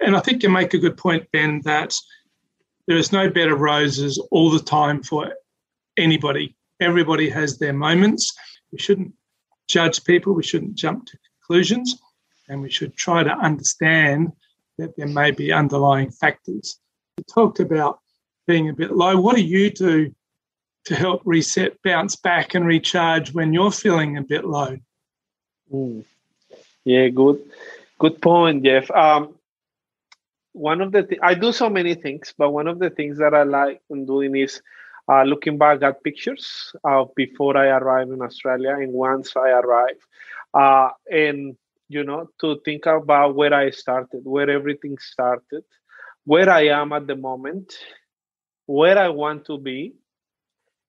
and I think you make a good point, Ben, that there is no bed of roses all the time for anybody. Everybody has their moments. We shouldn't judge people, we shouldn't jump to conclusions, and we should try to understand that there may be underlying factors. You talked about being a bit low. What do you do to help reset, bounce back, and recharge when you're feeling a bit low. Mm. Yeah, good, good point, Jeff. Um, one of the th- I do so many things, but one of the things that I like doing is uh, looking back at pictures of before I arrived in Australia and once I arrived, uh, and you know to think about where I started, where everything started, where I am at the moment, where I want to be,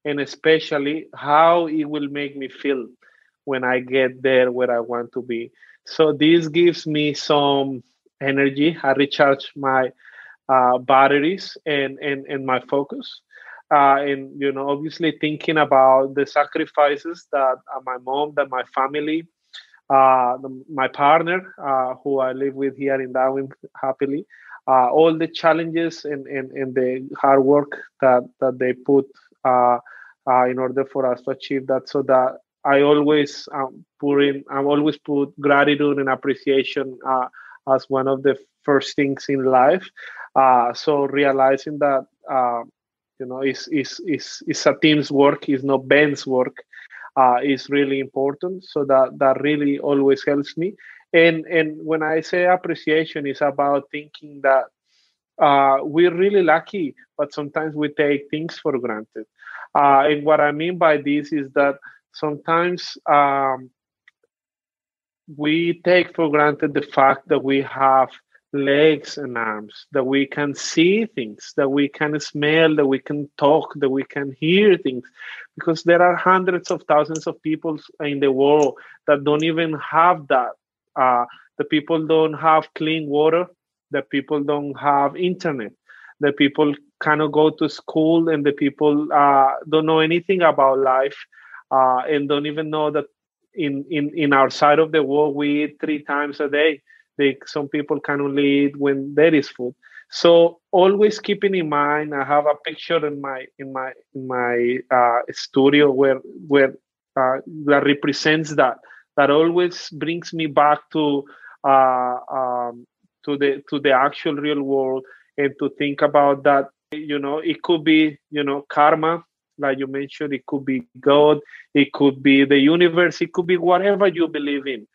and especially how it will make me feel when I get there where I want to be. So this gives me some energy. I recharge my uh, batteries and, and, and my focus. Uh, and you know, obviously thinking about the sacrifices that uh, my mom, that my family, uh, the, my partner, uh, who I live with here in Darwin happily, uh, all the challenges and, and, and the hard work that, that they put uh, in order for us to achieve that. So that I always um, put in, I always put gratitude and appreciation as one of the first things in life. So realizing that you know is is is is a team's work, is not Ben's work, uh, is really important. So that that really always helps me. And and when I say appreciation, is about thinking that uh, we're really lucky, but sometimes we take things for granted. Uh, and what I mean by this is that sometimes um, we take for granted the fact that we have legs and arms, that we can see things, that we can smell, that we can talk, that we can hear things. Because there are hundreds of thousands of people in the world that don't even have that. Uh, the people don't have clean water, the people don't have internet, the people cannot go to school, and the people uh, don't know anything about life uh, and don't even know that in, in, in our side of the world we eat three times a day some people can only eat when there is food. So always keeping in mind, I have a picture in my in my in my uh, studio where where uh, that represents that. That always brings me back to uh, um, to the to the actual real world and to think about that. You know, it could be you know karma, like you mentioned. It could be God. It could be the universe. It could be whatever you believe in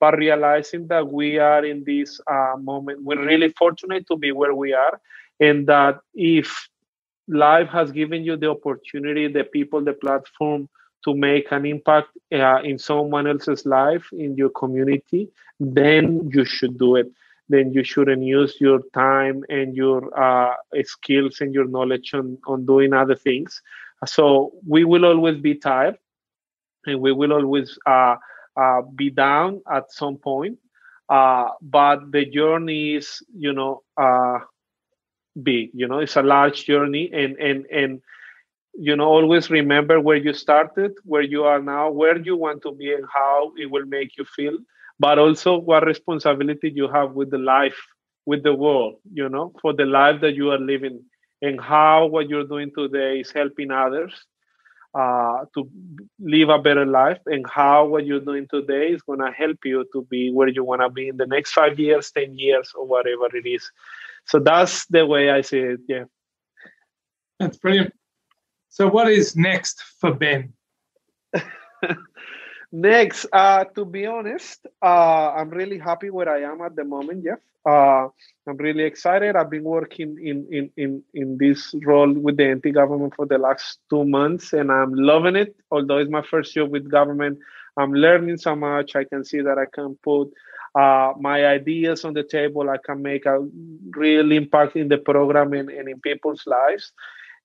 but realizing that we are in this uh, moment, we're really fortunate to be where we are, and that if life has given you the opportunity, the people, the platform to make an impact uh, in someone else's life, in your community, then you should do it. Then you shouldn't use your time and your uh, skills and your knowledge on, on doing other things. So we will always be tired and we will always uh, uh, be down at some point. Uh, but the journey is, you know, uh, big. You know, it's a large journey, and and and you know, always remember where you started, where you are now, where you want to be, and how it will make you feel. But also, what responsibility you have with the life, with the world. You know, for the life that you are living, and how what you're doing today is helping others uh, to live a better life and how what you're doing today is going to help you to be where you want to be in the next five years, 10 years, or whatever it is. So that's the way I see it. Yeah. That's brilliant. So, what is next for Ben? next, uh, to be honest, uh, I'm really happy where I am at the moment, Jeff. Uh, I'm really excited. I've been working in, in, in, in this role with the NT government for the last two months, and I'm loving it. Although it's my first job with government, I'm learning so much. I can see that I can put uh, my ideas on the table. I can make a real impact in the program and, and in people's lives.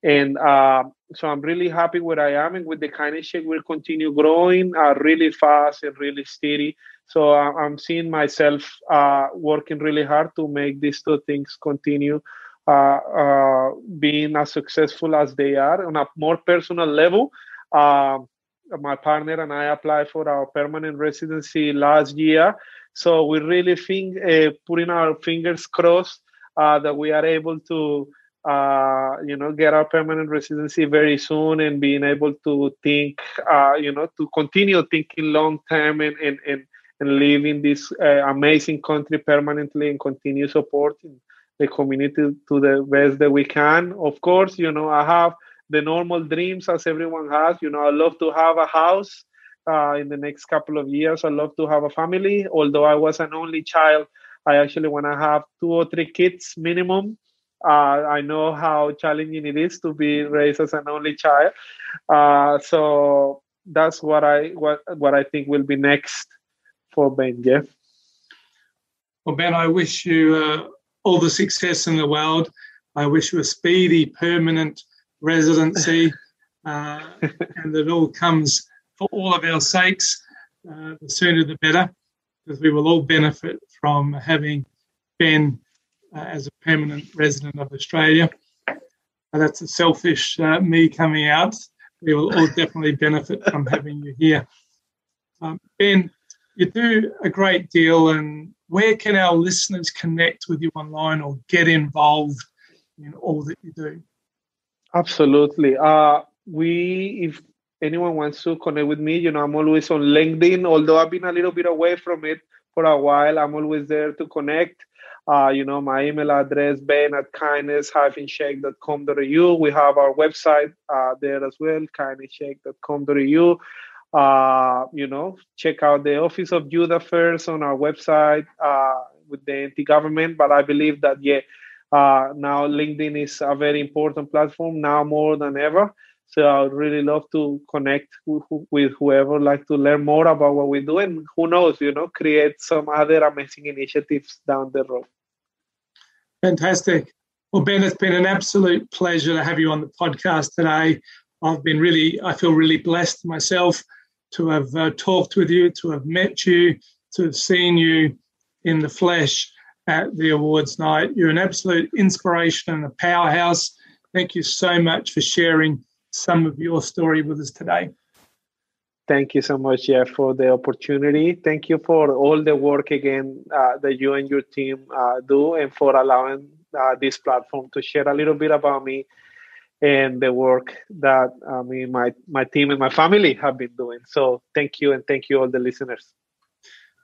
And uh, so I'm really happy where I am, and with the Kindness Shake, we'll continue growing uh, really fast and really steady. So uh, I'm seeing myself uh, working really hard to make these two things continue uh, being as successful as they are on a more personal level. Um, my partner and I applied for our permanent residency last year. So we really think, uh, putting our fingers crossed uh, that we are able to uh, you know, get our permanent residency very soon and being able to think, uh, you know, to continue thinking long term and, and, and, and live in this uh, amazing country permanently and continue supporting the community to the best that we can. Of course, you know, I have the normal dreams as everyone has. You know, I love to have a house uh, in the next couple of years. I love to have a family. Although I was an only child, I actually want to have two or three kids minimum uh, I know how challenging it is to be raised as an only child. Uh, so that's what I what what I think will be next for Ben. Jeff. Well, Ben, I wish you uh, all the success in the world. I wish you a speedy, permanent residency, uh, and that all comes for all of our sakes. Uh, the sooner the better, because we will all benefit from having Ben uh, as a permanent resident of Australia. Uh, that's a selfish uh, me coming out. We will all definitely benefit from having you here. Um, ben, you do a great deal, and where can our listeners connect with you online or get involved in all that you do? Absolutely. Uh, we, if anyone wants to connect with me, you know, I'm always on LinkedIn, although I've been a little bit away from it for a while. I'm always there to connect. Uh, you know, my email address, ben at kindness-shake.com.au. We have our website uh, there as well, kindnessshake.com.au. Uh, you know, check out the Office of Youth Affairs on our website uh, with the NT government. But I believe that, yeah, uh, now LinkedIn is a very important platform now more than ever. So I would really love to connect with, whoever like to learn more about what we do, and who knows, you know, create some other amazing initiatives down the road. Fantastic. Well, Ben, it's been an absolute pleasure to have you on the podcast today. I've been really, I feel really blessed myself to have uh, talked with you, to have met you, to have seen you in the flesh at the awards night. You're an absolute inspiration and a powerhouse. Thank you so much for sharing some of your story with us today. Thank you so much, Jeff, for the opportunity. Thank you for all the work again uh, that you and your team uh, do, and for allowing uh, this platform to share a little bit about me and the work that I mean my my team and my family have been doing. So thank you, and thank you all the listeners.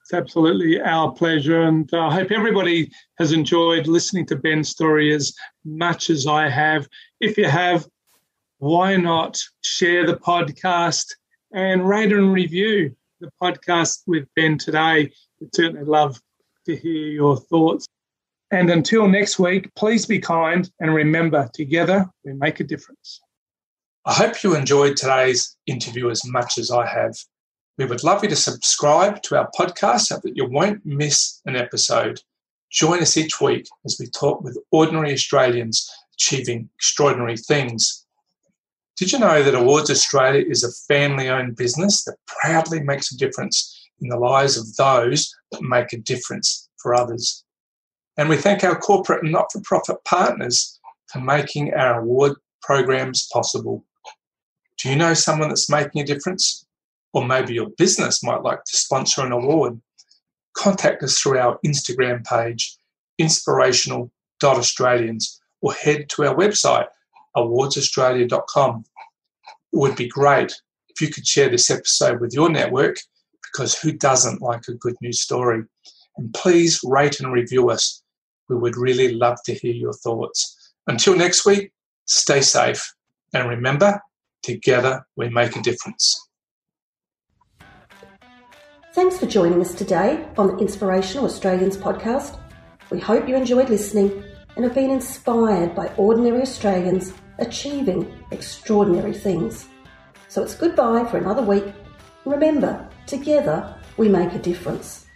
It's absolutely our pleasure, and uh, I hope everybody has enjoyed listening to Ben's story as much as I have. If you have, why not share the podcast? and rate and review the podcast with Ben today. We'd certainly love to hear your thoughts. And until next week, please be kind and remember, together we make a difference. I hope you enjoyed today's interview as much as I have. We would love you to subscribe to our podcast so that you won't miss an episode. Join us each week as we talk with ordinary Australians achieving extraordinary things. Did you know that Awards Australia is a family owned business that proudly makes a difference in the lives of those that make a difference for others? And we thank our corporate and not for profit partners for making our award programs possible. Do you know someone that's making a difference? Or maybe your business might like to sponsor an award. Contact us through our Instagram page, inspirational.australians, or head to our website, awardsaustralia.com. It would be great if you could share this episode with your network because who doesn't like a good news story? And please rate and review us. We would really love to hear your thoughts. Until next week, stay safe and remember, together we make a difference. Thanks for joining us today on the Inspirational Australians podcast. We hope you enjoyed listening and have been inspired by ordinary Australians achieving extraordinary things. So it's goodbye for another week. Remember, together we make a difference.